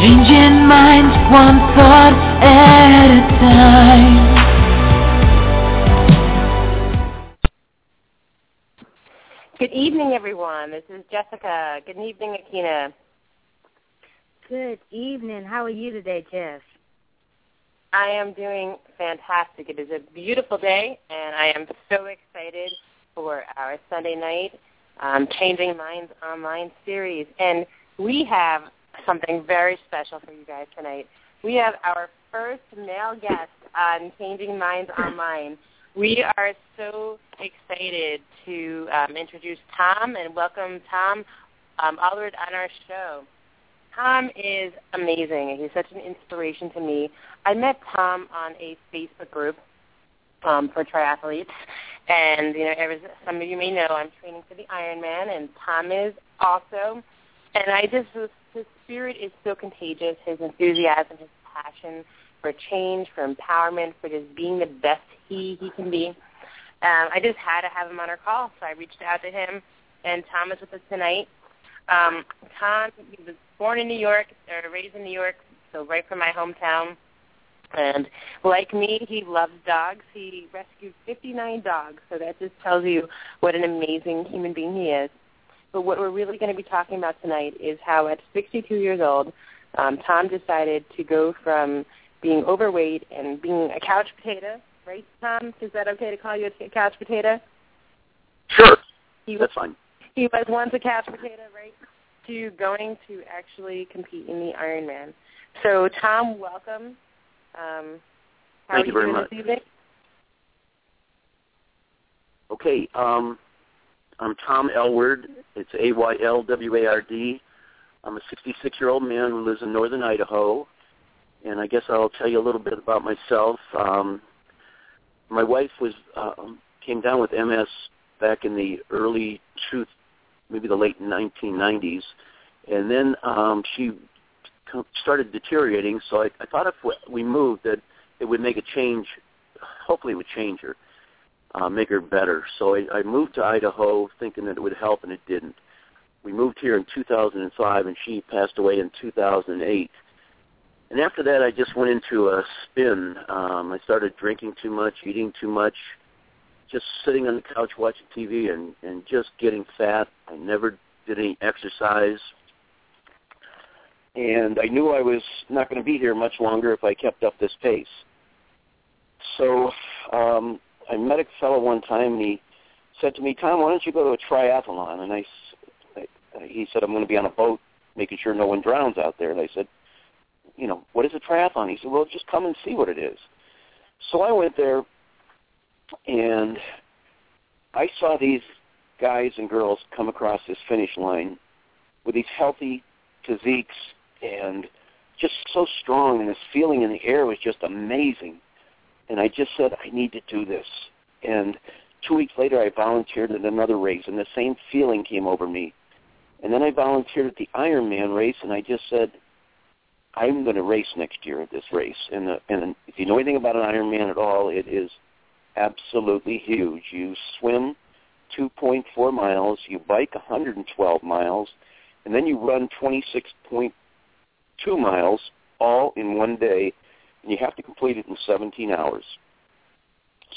Changing minds one thought at a time. Good evening, everyone. This is Jessica. Good evening, Aikyna. Good evening. How are you today, Jess? I am doing fantastic. It is a beautiful day, and I am so excited for our Sunday night um, Changing Minds Online series. And we have something very special for you guys tonight. We have our first male guest on Changing Minds Online. We are so excited to um, introduce Tom and welcome Tom um, Aylward on our show. Tom is amazing. He's such an inspiration to me. I met Tom on a Facebook group um, for triathletes, and you know, as some of you may know, I'm training for the Ironman, and Tom is also. And I just his spirit is so contagious. His enthusiasm, his passion for change, for empowerment, for just being the best he he can be. Um, I just had to have him on our call, so I reached out to him, and Tom is with us tonight. Um, Tom he was born in New York, or raised in New York, so right from my hometown. And like me, he loves dogs. He rescued 59 dogs, so that just tells you what an amazing human being he is. But what we're really going to be talking about tonight is how at 62 years old, um, Tom decided to go from being overweight and being a couch potato, right, Tom? Is that okay to call you a couch potato? Sure. He was, That's fine. He was once a couch potato, right, to going to actually compete in the Ironman. So, Tom, welcome. Um, how Thank are you very much. This evening? Okay. Um, I'm Tom Aylward. It's A Y L W A R D. I'm a 66 year old man who lives in northern Idaho, and I guess I'll tell you a little bit about myself. Um, my wife was um, came down with MS back in the early two, maybe the late 1990s, and then um, she started deteriorating. So I, I thought if we moved, that it would make a change. Hopefully, it would change her uh, make her better. So I, I moved to Idaho thinking that it would help, and it didn't. We moved here in 2005, and she passed away in 2008. And after that, I just went into a spin. Um, I started drinking too much, eating too much, just sitting on the couch watching TV, and and just getting fat. I never did any exercise, and I knew I was not going to be here much longer if I kept up this pace. So um, I met a fellow one time, and he said to me, "Tom, why don't you go to a triathlon?" And I, I- he said, "I'm going to be on a boat, making sure no one drowns out there." And I said, "You know, what is a triathlon?" He said, "Well, just come and see what it is." So I went there, and I saw these guys and girls come across this finish line with these healthy physiques and just so strong, and this feeling in the air was just amazing and I just said, I need to do this. And two weeks later, I volunteered at another race, and the same feeling came over me. And then I volunteered at the Ironman race, and I just said, I'm going to race next year at this race. And, uh, and if you know anything about an Ironman at all, it is absolutely huge. You swim 2.4 miles, you bike 112 miles, and then you run 26.2 miles all in one day and you have to complete it in 17 hours.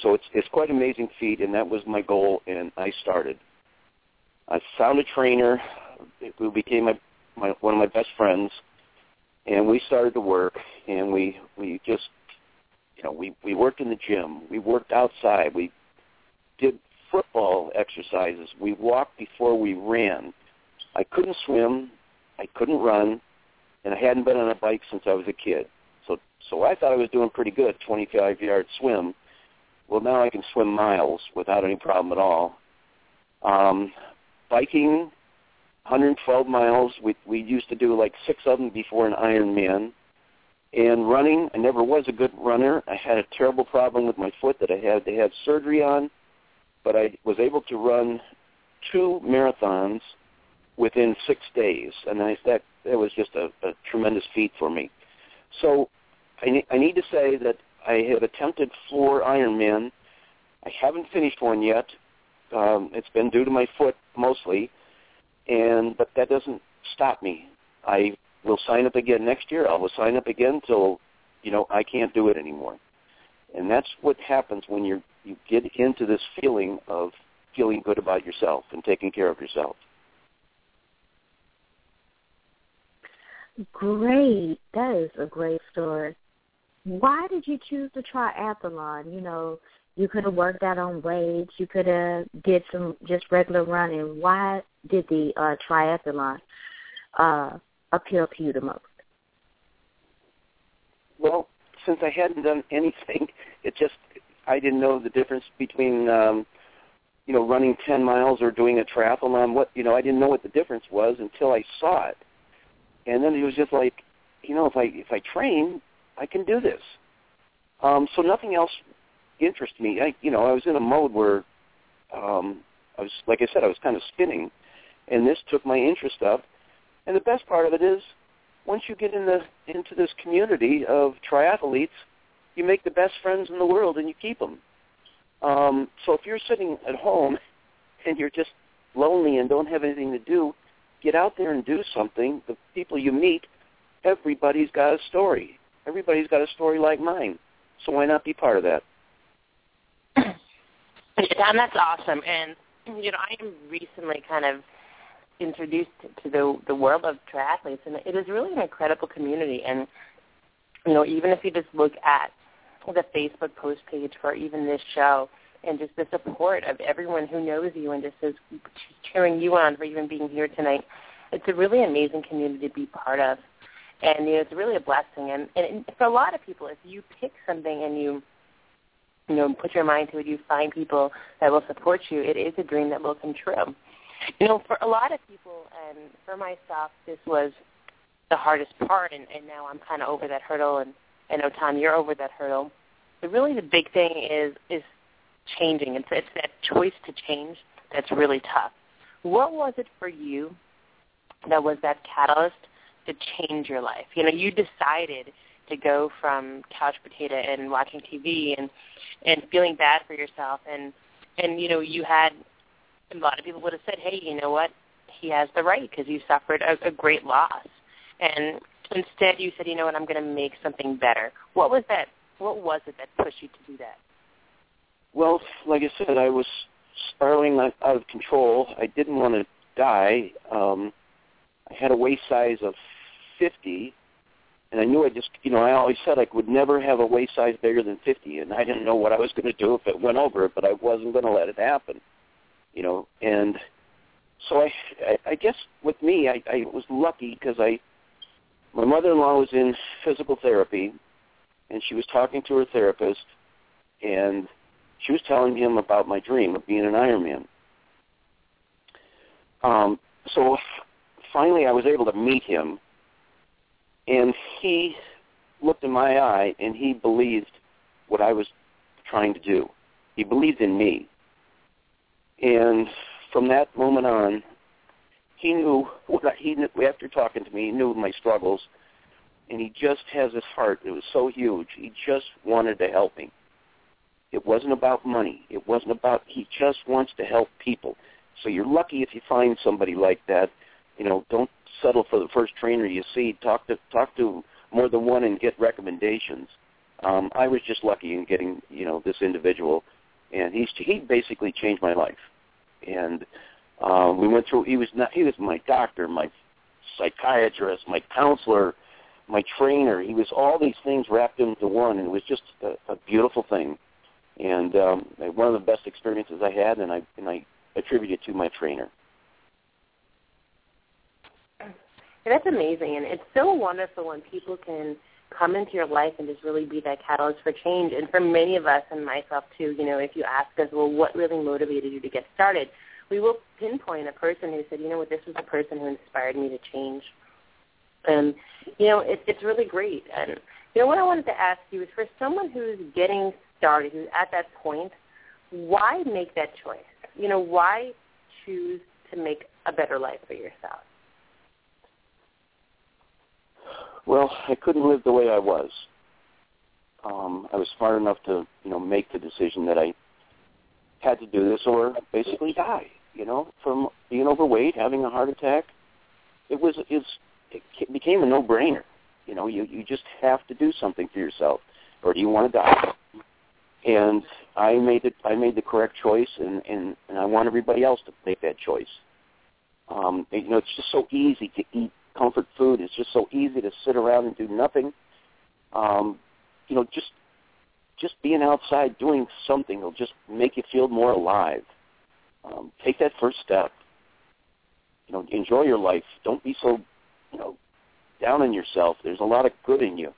So it's it's quite an amazing feat, and that was my goal, and I started. I found a trainer who became my, my one of my best friends, and we started to work, and we we just you know we we worked in the gym, we worked outside, we did football exercises, we walked before we ran. I couldn't swim, I couldn't run, and I hadn't been on a bike since I was a kid. So I thought I was doing pretty good, 25 yard swim. Well, now I can swim miles without any problem at all. Um, biking, 112 miles. We we used to do like six of them before an Ironman. And running, I never was a good runner. I had a terrible problem with my foot that I had to have surgery on, but I was able to run two marathons within six days, and I, that that was just a, a tremendous feat for me. So I, ne- I need to say that I have attempted four Ironman. I haven't finished one yet. Um, it's been due to my foot mostly, and but that doesn't stop me. I we'll sign up again next year. I will sign up again till you know I can't do it anymore. And that's what happens when you you get into this feeling of feeling good about yourself and taking care of yourself. Great. That is a great story. Why did you choose the triathlon? You know, you could have worked out on weights. You could have did some just regular running. Why did the uh, triathlon uh, appeal to you the most? Well, since I hadn't done anything, it just I didn't know the difference between um, you know running 10 miles or doing a triathlon. What you know, I didn't know what the difference was until I saw it, and then it was just like, you know, if I if I train, I can do this. Um, so nothing else interested me. I, you know, I was in a mode where um, I was, like I said, I was kind of spinning, and this took my interest up. And the best part of it is, once you get in the into this community of triathletes, you make the best friends in the world, and you keep them. Um, so if you're sitting at home and you're just lonely and don't have anything to do, get out there and do something. The people you meet, everybody's got a story. Everybody's got a story like mine. So why not be part of that? And that's awesome. And you know, I am recently kind of introduced to the the world of triathletes, and it is really an incredible community. And you know, even if you just look at the Facebook post page for even this show, and just the support of everyone who knows you and just is cheering you on for even being here tonight, it's a really amazing community to be part of. And you know, it's really a blessing. And, and for a lot of people, if you pick something and you you know, put your mind to it, you find people that will support you, it is a dream that will come true. You know, for a lot of people, and for myself, this was the hardest part, and, and now I'm kind of over that hurdle, and I know, Tom, you're over that hurdle. But really the big thing is is changing. It's, it's that choice to change that's really tough. What was it for you that was that catalyst to change your life? You know, you decided to go from couch potato and watching TV and and feeling bad for yourself. And and you know you had a lot of people would have said hey you know what? He has the right because you suffered a, a great loss. And instead you said you know what? I'm going to make something better. What was that what was it that pushed you to do that? Well like I said I was spiraling out of control. I didn't want to die. Um I had a waist size of 50 and I knew I just, you know, I always said I would never have a waist size bigger than 50, and I didn't know what I was going to do if it went over it, but I wasn't going to let it happen, you know. And so I, I, I guess with me, I, I was lucky because I, my mother-in-law was in physical therapy, and she was talking to her therapist, and she was telling him about my dream of being an Ironman. Um, so finally, I was able to meet him and he looked in my eye and he believed what I was trying to do. He believed in me. And from that moment on, he knew what I, he knew, after talking to me, he knew my struggles, and he just has his heart. It was so huge. He just wanted to help me. It wasn't about money. It wasn't about. He just wants to help people. So you're lucky if you find somebody like that. You know, don't settle for the first trainer you see. Talk to talk to more than one and get recommendations. Um, I was just lucky in getting you know this individual, and he's he basically changed my life. And um, we went through. He was not. He was my doctor, my psychiatrist, my counselor, my trainer. He was all these things wrapped into one, and it was just a, a beautiful thing. And um, one of the best experiences I had, and I and I attribute it to my trainer. That's amazing, and it's so wonderful when people can come into your life and just really be that catalyst for change. And for many of us, and myself too, you know, if you ask us, well, what really motivated you to get started, we will pinpoint a person who said, you know what, this was a person who inspired me to change. And you know, it, it's really great. And you know, what I wanted to ask you is, for someone who's getting started, who's at that point, why make that choice? You know, why choose to make a better life for yourself? Well, I couldn't live the way I was. Um, I was smart enough to, you know, make the decision that I had to do this or basically die. You know, from being overweight, having a heart attack. It was it's it became a no-brainer. You know, you you just have to do something for yourself, or do you want to die? And I made it. I made the correct choice, and and and I want everybody else to make that choice. Um, you know, it's just so easy to eat comfort food. It's just so easy to sit around and do nothing. Um, you know, just just being outside doing something will just make you feel more alive. Um, take that first step. You know, enjoy your life. Don't be so, you know, down on yourself. There's a lot of good in you.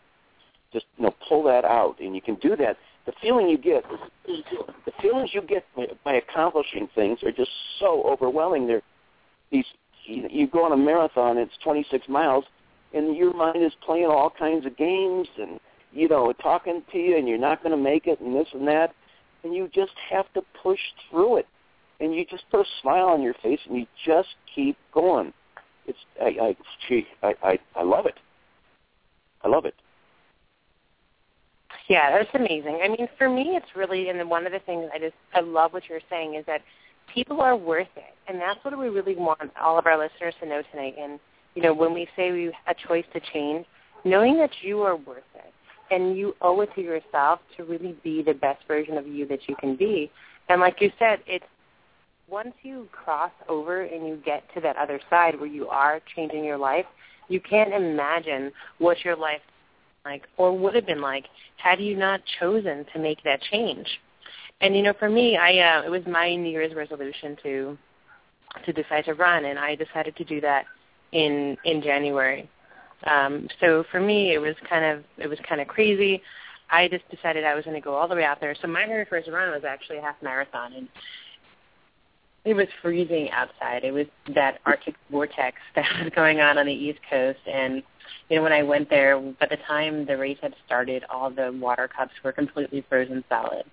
Just you know, pull that out, and you can do that. The feeling you get, the feelings you get by accomplishing things are just so overwhelming. They're these. You go on a marathon. It's 26 miles, and your mind is playing all kinds of games and you know talking to you, and you're not going to make it, and this and that, and you just have to push through it, and you just put a smile on your face, and you just keep going. It's I I gee, I I, I love it. I love it. Yeah, that's amazing. I mean, for me, it's really, and one of the things I just I love what you're saying is that people are worth it, and that's what we really want all of our listeners to know tonight. And you know, when we say we have a choice to change, knowing that you are worth it, and you owe it to yourself to really be the best version of you that you can be. And like you said, it's once you cross over and you get to that other side where you are changing your life, you can't imagine what your life like or would have been like had you not chosen to make that change. And you know, for me, I uh, it was my New Year's resolution to to decide to run, and I decided to do that in in January. Um, so for me, it was kind of it was kind of crazy. I just decided I was going to go all the way out there. So my very first run was actually a half marathon, and it was freezing outside. It was that Arctic vortex that was going on on the East Coast, and you know when I went there, by the time the race had started, all the water cups were completely frozen solid.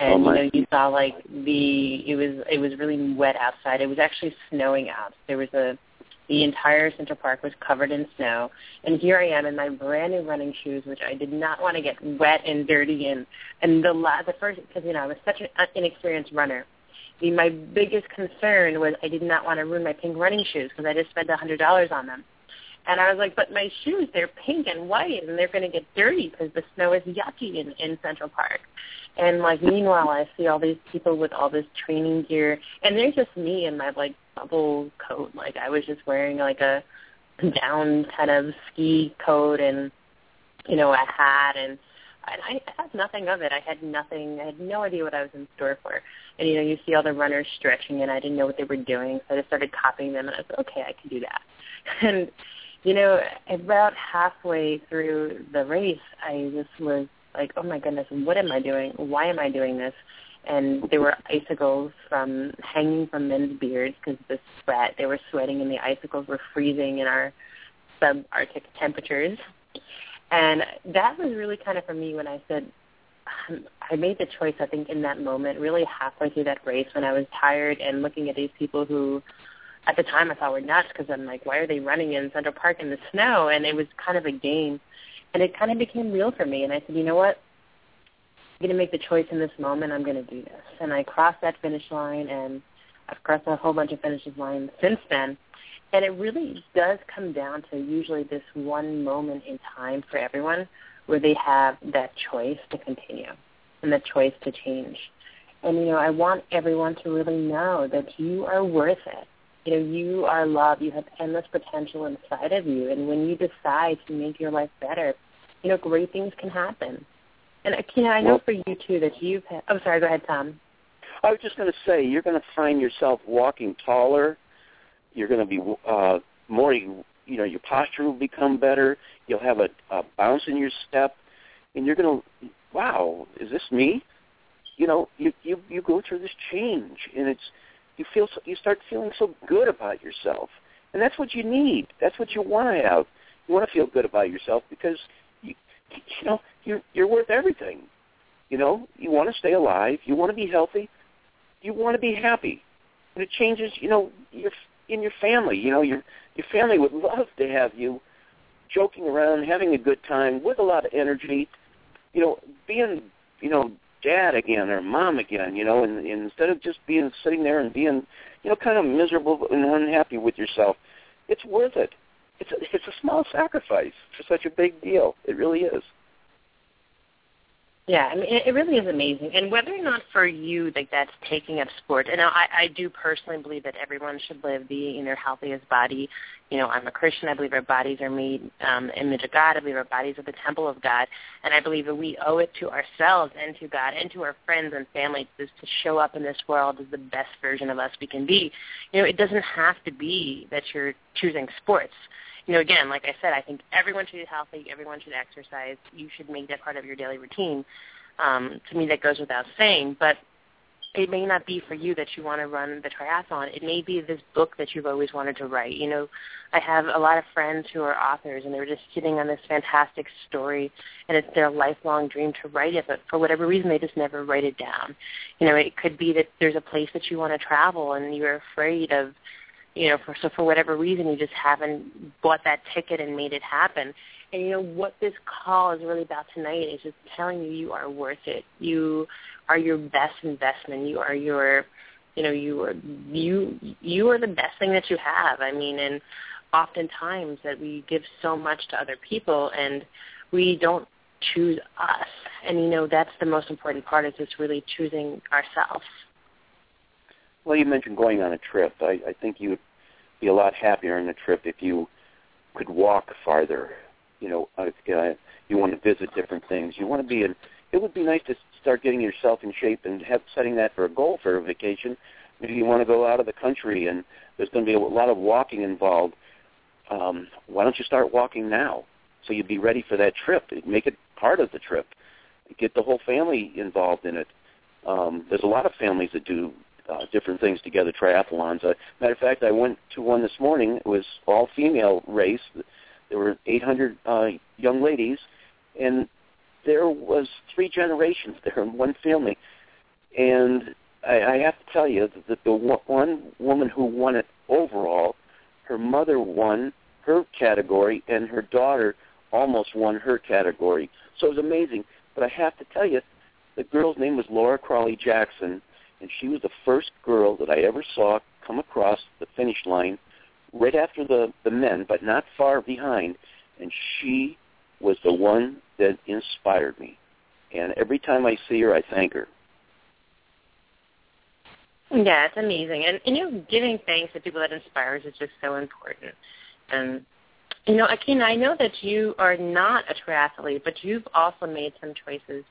Oh, and oh you know you saw like the it was it was really wet outside. It was actually snowing out. There was a the entire Central Park was covered in snow, and here I am in my brand new running shoes, which I did not want to get wet and dirty. And and the la- the first because you know I was such an uh, inexperienced runner. The, my biggest concern was I did not want to ruin my pink running shoes because I just spent a hundred dollars on them. And I was like, but my shoes, they're pink and white, and they're going to get dirty because the snow is yucky in, in Central Park. And like, meanwhile, I see all these people with all this training gear, and they're just me in my like bubble coat. Like I was just wearing like a down kind of ski coat and you know a hat and I, I had nothing of it. I had nothing. I had no idea what I was in store for. And you know, you see all the runners stretching, and I didn't know what they were doing, so I just started copying them, and I was like, okay, I can do that. And you know, about halfway through the race, I just was like, oh my goodness, what am I doing? Why am I doing this? And there were icicles from hanging from men's beards because of the sweat. They were sweating, and the icicles were freezing in our subarctic temperatures. And that was really kind of for me when I said, um, I made the choice, I think, in that moment, really halfway through that race when I was tired and looking at these people who at the time I thought we were nuts because I'm like, why are they running in Central Park in the snow? And it was kind of a game. And it kind of became real for me. And I said, you know what? I'm going to make the choice in this moment. I'm going to do this. And I crossed that finish line, and I've crossed a whole bunch of finish lines since then. And it really does come down to usually this one moment in time for everyone where they have that choice to continue and the choice to change. And, you know, I want everyone to really know that you are worth it. You know, you are love. You have endless potential inside of you. And when you decide to make your life better, you know, great things can happen. And, you know, I know Well- for you, too, that you've had, oh, sorry, go ahead, Tom. I was just going to say, you're going to find yourself walking taller. You're going to be uh, more, you know, your posture will become better. You'll have a, a bounce in your step, and you're going to, wow, is this me? You know, you you you go through this change, and it's you feel so, you start feeling so good about yourself, and that's what you need. That's what you want to have. You want to feel good about yourself because you you know you're you're worth everything. You know, you want to stay alive. You want to be healthy. You want to be happy. And it changes, you know, your in your family. You know, your your family would love to have you joking around, having a good time with a lot of energy. You know, being you know dad again or mom again. You know, and, and instead of just being sitting there and being you know kind of miserable and unhappy with yourself, it's worth it. it's a, it's a small sacrifice for such a big deal. It really is. Yeah, I mean, it, really is amazing. And whether or not for you, like that's taking up sport, and I, I do personally believe that everyone should live the in their healthiest body. You know, I'm a Christian. I believe our bodies are made um, image of God. I believe our bodies are the temple of God, and I believe that we owe it to ourselves and to God and to our friends and family to, to show up in this world as the best version of us we can be. You know, it doesn't have to be that you're choosing sports you know, again, like I said, I think everyone should eat healthy. Everyone should exercise. You should make that part of your daily routine. Um, to me, that goes without saying. But it may not be for you that you want to run the triathlon. It may be this book that you've always wanted to write. You know, I have a lot of friends who are authors, and they're just sitting on this fantastic story, and it's their lifelong dream to write it. But for whatever reason, they just never write it down. You know, it could be that there's a place that you want to travel, and you're afraid of you know, for so for whatever reason you just haven't bought that ticket and made it happen. And you know what this call is really about tonight is just telling you you are worth it. You are your best investment. You are your you know, you are you you are the best thing that you have. I mean and oftentimes that we give so much to other people and we don't choose us. And you know, that's the most important part is just really choosing ourselves. Well, you mentioned going on a trip. I, I think you would be a lot happier on the trip if you could walk farther. You know, uh, uh, you want to visit different things. You want to be in. It would be nice to start getting yourself in shape and have setting that for a goal for a vacation. Maybe you want to go out of the country and there's going to be a lot of walking involved. Um, why don't you start walking now so you'd be ready for that trip? Make it part of the trip. Get the whole family involved in it. Um, there's a lot of families that do uh, different things together, triathlons. Uh, matter of fact, I went to one this morning. It was all female race. There were 800 uh, young ladies, and there was three generations there in one family. And I, I have to tell you that the one woman who won it overall, her mother won her category, and her daughter almost won her category. So it was amazing. But I have to tell you, the girl's name was Laura Crawley Jackson, and she was the first girl that I ever saw come across the finish line right after the the men, but not far behind, and she was the one that inspired me. And every time I see her, I thank her. Yeah, it's amazing, and, and you know, giving thanks to people that inspires is just so important. And you know, Aikyna, I know that you are not a triathlete, but you've also made some choices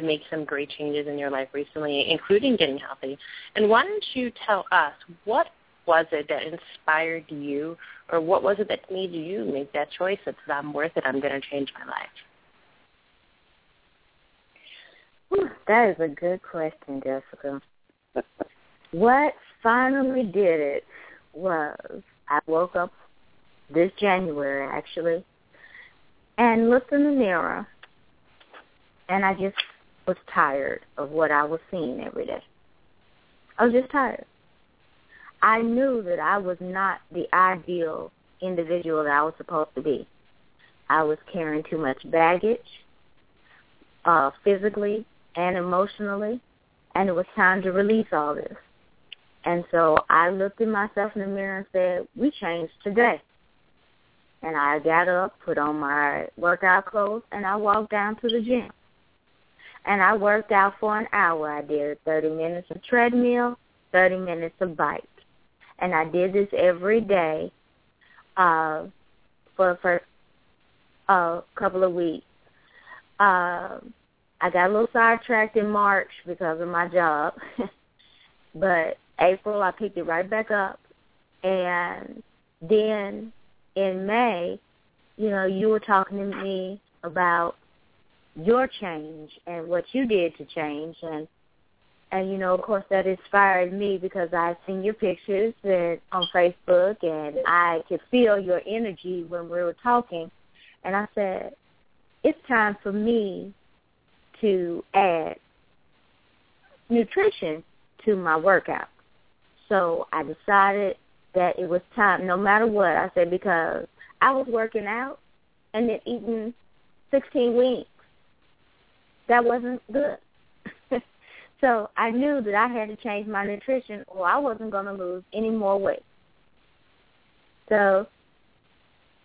to make some great changes in your life recently, including getting healthy. And why don't you tell us what was it that inspired you, or what was it that made you make that choice that said, I'm worth it, I'm going to change my life? That is a good question, Jessica. what finally did it was I woke up this January, actually, and looked in the mirror, and I just was tired of what I was seeing every day. I was just tired. I knew that I was not the ideal individual that I was supposed to be. I was carrying too much baggage, uh, physically and emotionally, and it was time to release all this. And so I looked at myself in the mirror and said, we changed today. And I got up, put on my workout clothes, and I walked down to the gym and I worked out for an hour. I did 30 minutes of treadmill, 30 minutes of bike. And I did this every day uh, for, for a couple of weeks. Uh, I got a little sidetracked in March because of my job. but April, I picked it right back up. And then in May, you know, you were talking to me about your change and what you did to change. And and you know of course that inspired me because I've seen your pictures and on Facebook and I could feel your energy when we were talking. And I said it's time for me to add nutrition to my workout. So I decided that it was time no matter what. I said because I was working out and then eating 16 wings that wasn't good. so I knew that I had to change my nutrition or I wasn't going to lose any more weight. So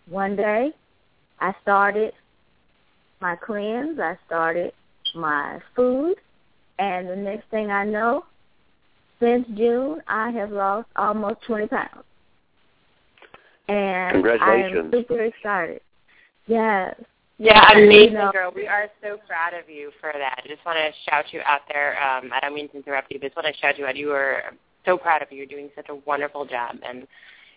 one day I started my cleanse, I started my food, and the next thing I know, since June, I have lost almost 20 pounds. And Congratulations. I am super excited. Yes. Yeah, You amazing know- girl. We are so proud of you for that. I just want to shout you out there. Um, I don't mean to interrupt you, but just want to shout you out. You are so proud of you. You're doing such a wonderful job. And,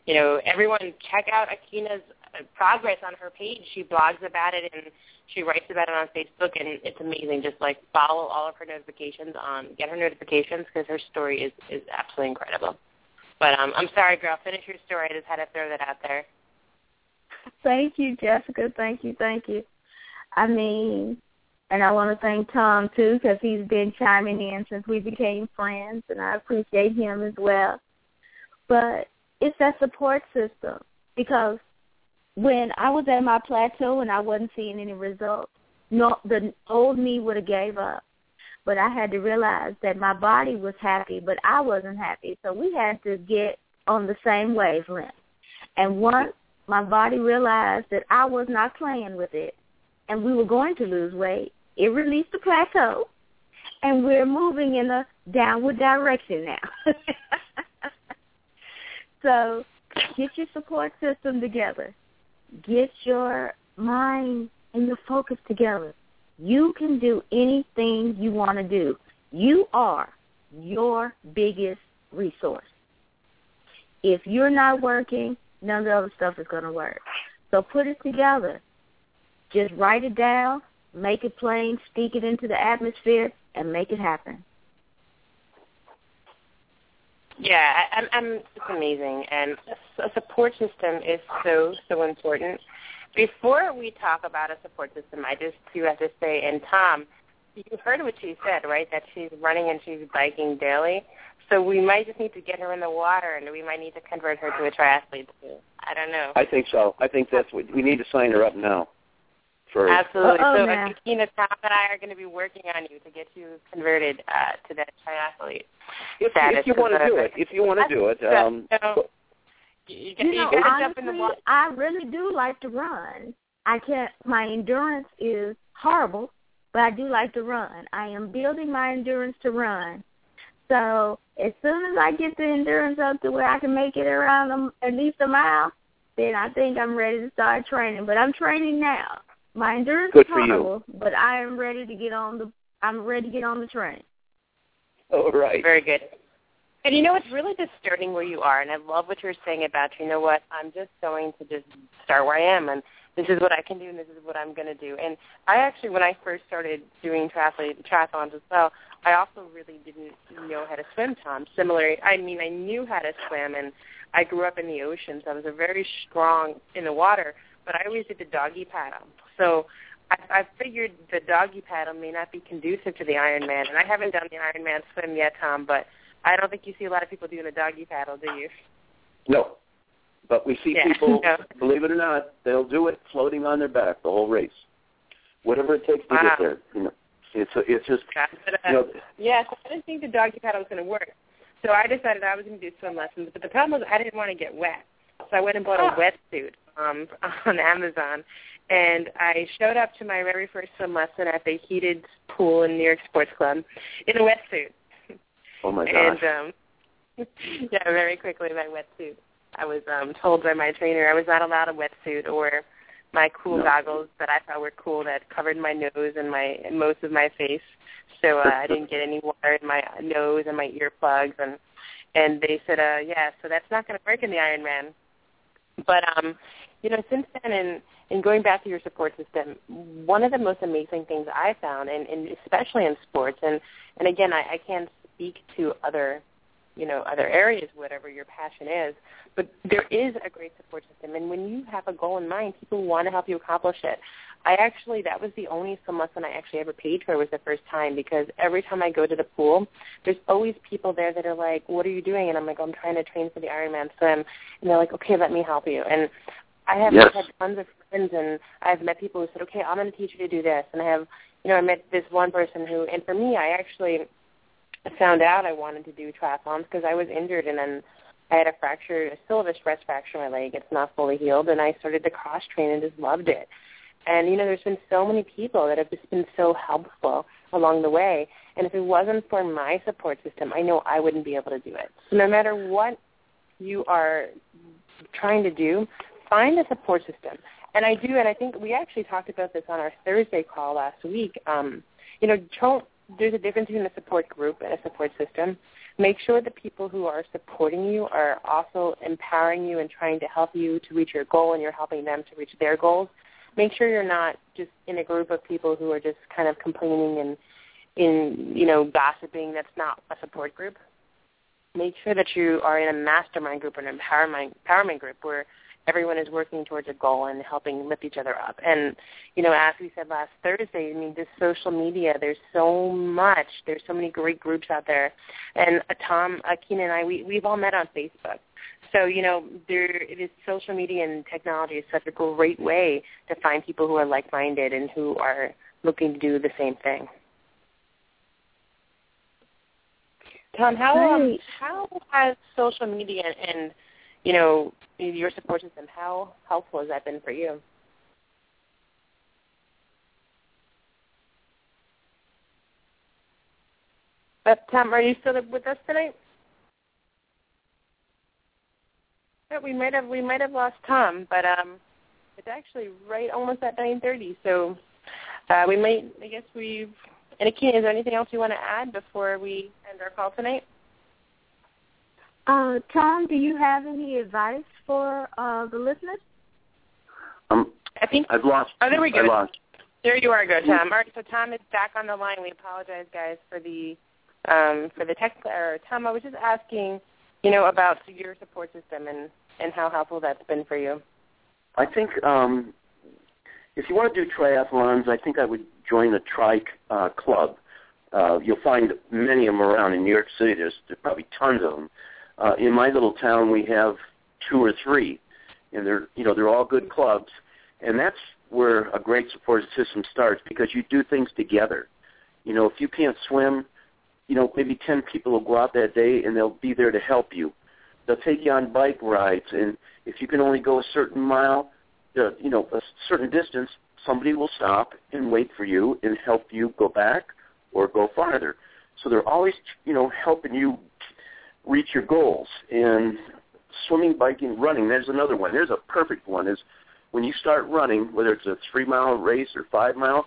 you know, everyone check out Aikyna's uh, progress on her page. She blogs about it and she writes about it on Facebook, and it's amazing. Just, like, follow all of her notifications on, get her notifications because her story is, is absolutely incredible. But um, I'm sorry, girl. Finish your story. I just had to throw that out there. Thank you, Jessica. Thank you, thank you. I mean, and I want to thank Tom too because he's been chiming in since we became friends, and I appreciate him as well. But it's that support system because when I was at my plateau and I wasn't seeing any results, no, the old me would have gave up. But I had to realize that my body was happy, but I wasn't happy. So we had to get on the same wavelength. And once my body realized that I was not playing with it and we were going to lose weight, it released the plateau and we're moving in a downward direction now. so get your support system together. Get your mind and your focus together. You can do anything you want to do. You are your biggest resource. If you're not working, none of the other stuff is going to work. So put it together. Just write it down, make it plain, speak it into the atmosphere, and make it happen. Yeah, I, I'm, I'm, it's amazing, and a support system is so so important. Before we talk about a support system, I just do have to say, and Tom, you heard what she said, right? That she's running and she's biking daily. So we might just need to get her in the water, and we might need to convert her to a triathlete too. I don't know. I think so. I think that's what we need to sign her up now. For Absolutely. Uh-oh, so now. Aikyna, Tom, and I are going to be working on you to get you converted uh, to that triathlete if, if you want to do it, if you want to do it, um, So, you, you, You know, to jump in the honestly, water. I really do like to run. I can't. My endurance is horrible, but I do like to run. I am building my endurance to run. So as soon as I get the endurance up to where I can make it around a, at least a mile, then I think I'm ready to start training. But I'm training now. My endurance Good is for you. horrible, but I am ready to get on the. I'm ready to get on the train. oh right. Very good. And you know, it's really just starting where you are, and I love what you're saying about, you know what, I'm just going to just start where I am, and this is what I can do, and this is what I'm going to do. And I actually, when I first started doing triathlon, triathlons as well, I also really didn't know how to swim, Tom. Similarly, I mean, I knew how to swim, and I grew up in the ocean, so I was a very strong in the water, but I always did the doggy paddle. So I, I figured the doggy paddle may not be conducive to the Ironman, and I haven't done the Ironman swim yet, Tom, but I don't think you see a lot of people doing a doggy paddle, do you? No. But we see Yeah, people, no. believe it or not, they'll do it floating on their back the whole race. Whatever it takes to Wow. get there. You know, it's it's just But, uh, you know yeah, so I didn't think the doggy paddle was going to work. So I decided I was going to do swim lessons, but the problem was I didn't want to get wet. So I went and bought a wetsuit um, on Amazon, and I showed up to my very first swim lesson at the heated pool in New York Sports Club in a wetsuit. oh my gosh. and um yeah, very quickly my wetsuit. I was um told by my trainer I was not allowed a wetsuit or my cool No. goggles that I thought were cool that covered my nose and my and most of my face. So uh, I didn't get any water in my nose and my earplugs and and they said, uh yeah, so that's not gonna work in the Ironman. But um, you know, since then and and going back to your support system, one of the most amazing things I found and, and especially in sports and and again I, I can't speak to other you know other areas whatever your passion is. But there is a great support system. And when you have a goal in mind people want to help you accomplish it. I actually that was the only swim lesson i actually ever paid for was the first time because every time i go to the pool there's always people there that are like what are you doing? And i'm like i'm trying to train for the ironman swim. And they're like okay let me help you. And i have Yes. had tons of friends and i've met people who said okay i'm going to teach you to do this. And i have you know i met this one person who and for me i actually found out I wanted to do triathlons because I was injured and then I had a fracture, a a stress fracture in my leg. It's not fully healed, and I started to cross train and just loved it. And you know, there's been so many people that have just been so helpful along the way. And if it wasn't for my support system, I know I wouldn't be able to do it. So no matter what you are trying to do, find a support system. And I do, and I think we actually talked about this on our Thursday call last week. Um, you know, don't, there's a difference between a support group and a support system. Make sure the people who are supporting you are also empowering you and trying to help you to reach your goal, and you're helping them to reach their goals. Make sure you're not just in a group of people who are just kind of complaining and in you know gossiping. That's not a support group. Make sure that you are in a mastermind group or an empowerment empowerment group where everyone is working towards a goal and helping lift each other up. And, you know, as we said last Thursday, I mean, this social media, there's so much. There's so many great groups out there. And uh, Tom, uh, Keenan and I, we, we've all met on Facebook. So, you know, there it is social media and technology is such a great way to find people who are like-minded and who are looking to do the same thing. Tom, how um, how has social media and you know your support system how helpful has that been for you? But Tom, are you still with us tonight? Yeah, we might have we might have lost Tom, but um, it's actually right almost at nine thirty. So uh, we might. I guess we've. And Aikyna, is there anything else you want to add before we end our call tonight? Uh, Tom, do you have any advice for uh, the listeners? Um, I think I've lost. Oh, there we go. I lost. There you are, go Tom. All right, so Tom is back on the line. We apologize, guys, for the um, for the text error. Tom, I was just asking, you know, about your support system and and how helpful that's been for you. I think um, if you want to do triathlons, I think I would join the Trike uh, Club. Uh, you'll find many of them around in New York City. There's, there's probably tons of them. Uh, in my little town, we have two or three, and they're you know they're all good clubs, and that's where a great support system starts because you do things together. You know, if you can't swim, you know maybe ten people will go out that day and they'll be there to help you. They'll take you on bike rides, and if you can only go a certain mile, you know a certain distance, somebody will stop and wait for you and help you go back or go farther. So they're always, you know, helping you reach your goals. And swimming, biking, running, there's another one. There's a perfect one is when you start running, whether it's a three mile race or five mile,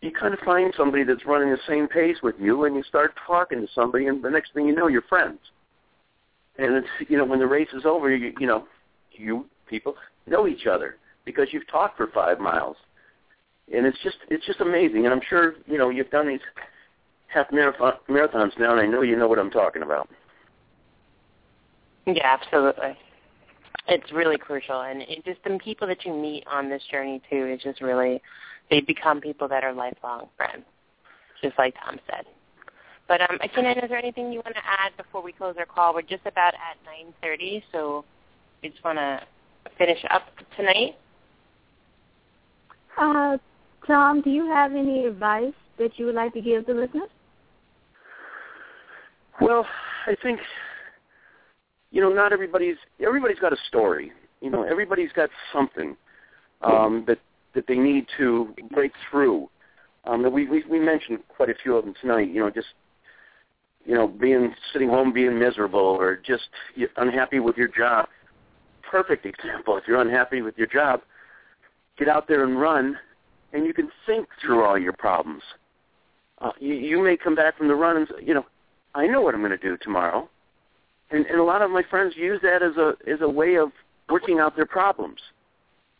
you kind of find somebody that's running the same pace with you and you start talking to somebody and the next thing you know you're friends. And it's you know, when the race is over you you know, you people know each other because you've talked for five miles. And it's just it's just amazing. And I'm sure, you know, you've done these half marathon marathons now and I know you know what I'm talking about. Yeah, absolutely. It's really crucial, and it just the people that you meet on this journey too is just really they become people that are lifelong friends, just like Tom said. But um, Aikyna, is there anything you want to add before we close our call? We're just about at 9:30, so we just want to finish up tonight. Uh, Tom, do you have any advice that you would like to give the listeners? Well, I think you know, not everybody's everybody's got a story. You know, everybody's got something um, that that they need to break through. Um, we, we we mentioned quite a few of them tonight. You know, just you know, being sitting home being miserable or just unhappy with your job. Perfect example. If you're unhappy with your job, get out there and run, and you can think through all your problems. Uh, you, you may come back from the run and you know, I know what I'm going to do tomorrow and, and a lot of my friends use that as a as a way of working out their problems.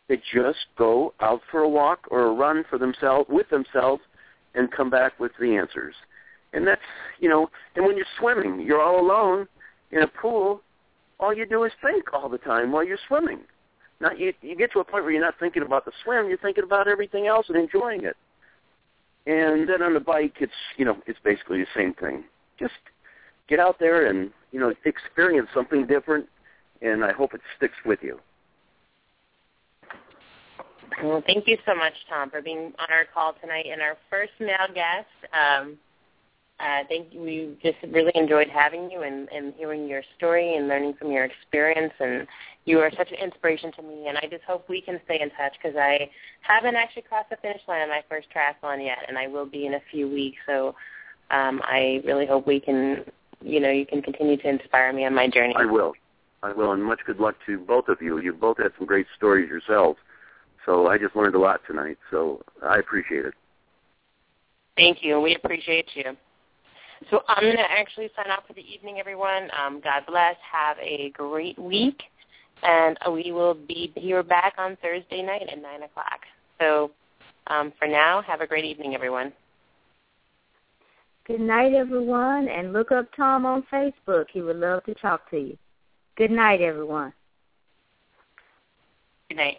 They just go out for a walk or a run for themselves with themselves and come back with the answers. And that's you know, and when you're swimming, you're all alone in a pool, all you do is think all the time while you're swimming. Not you you get to a point where you're not thinking about the swim, you're thinking about everything else and enjoying it. And then on the bike it's you know, it's basically the same thing. Just get out there and you know experience something different, and I hope it sticks with you. Well, thank you so much, Tom, for being on our call tonight and our first male guest. Um, Uh, thank you. We just really enjoyed having you and, and hearing your story and learning from your experience. And you are such an inspiration to me. And I just hope we can stay in touch because I haven't actually crossed the finish line on my first triathlon yet, and I will be in a few weeks. So um, I really hope we can, you know, you can continue to inspire me on my journey. I will. I will, and much good luck to both of you. You both had some great stories yourselves. So I just learned a lot tonight. So I appreciate it. Thank you, and we appreciate you. So I'm going to actually sign off for the evening, everyone. Um, God bless. Have a great week. And we will be here back on Thursday night at 9 o'clock. So um, for now, have a great evening, everyone. Good night, everyone, and look up Tom on Facebook. He would love to talk to you. Good night, everyone. Good night.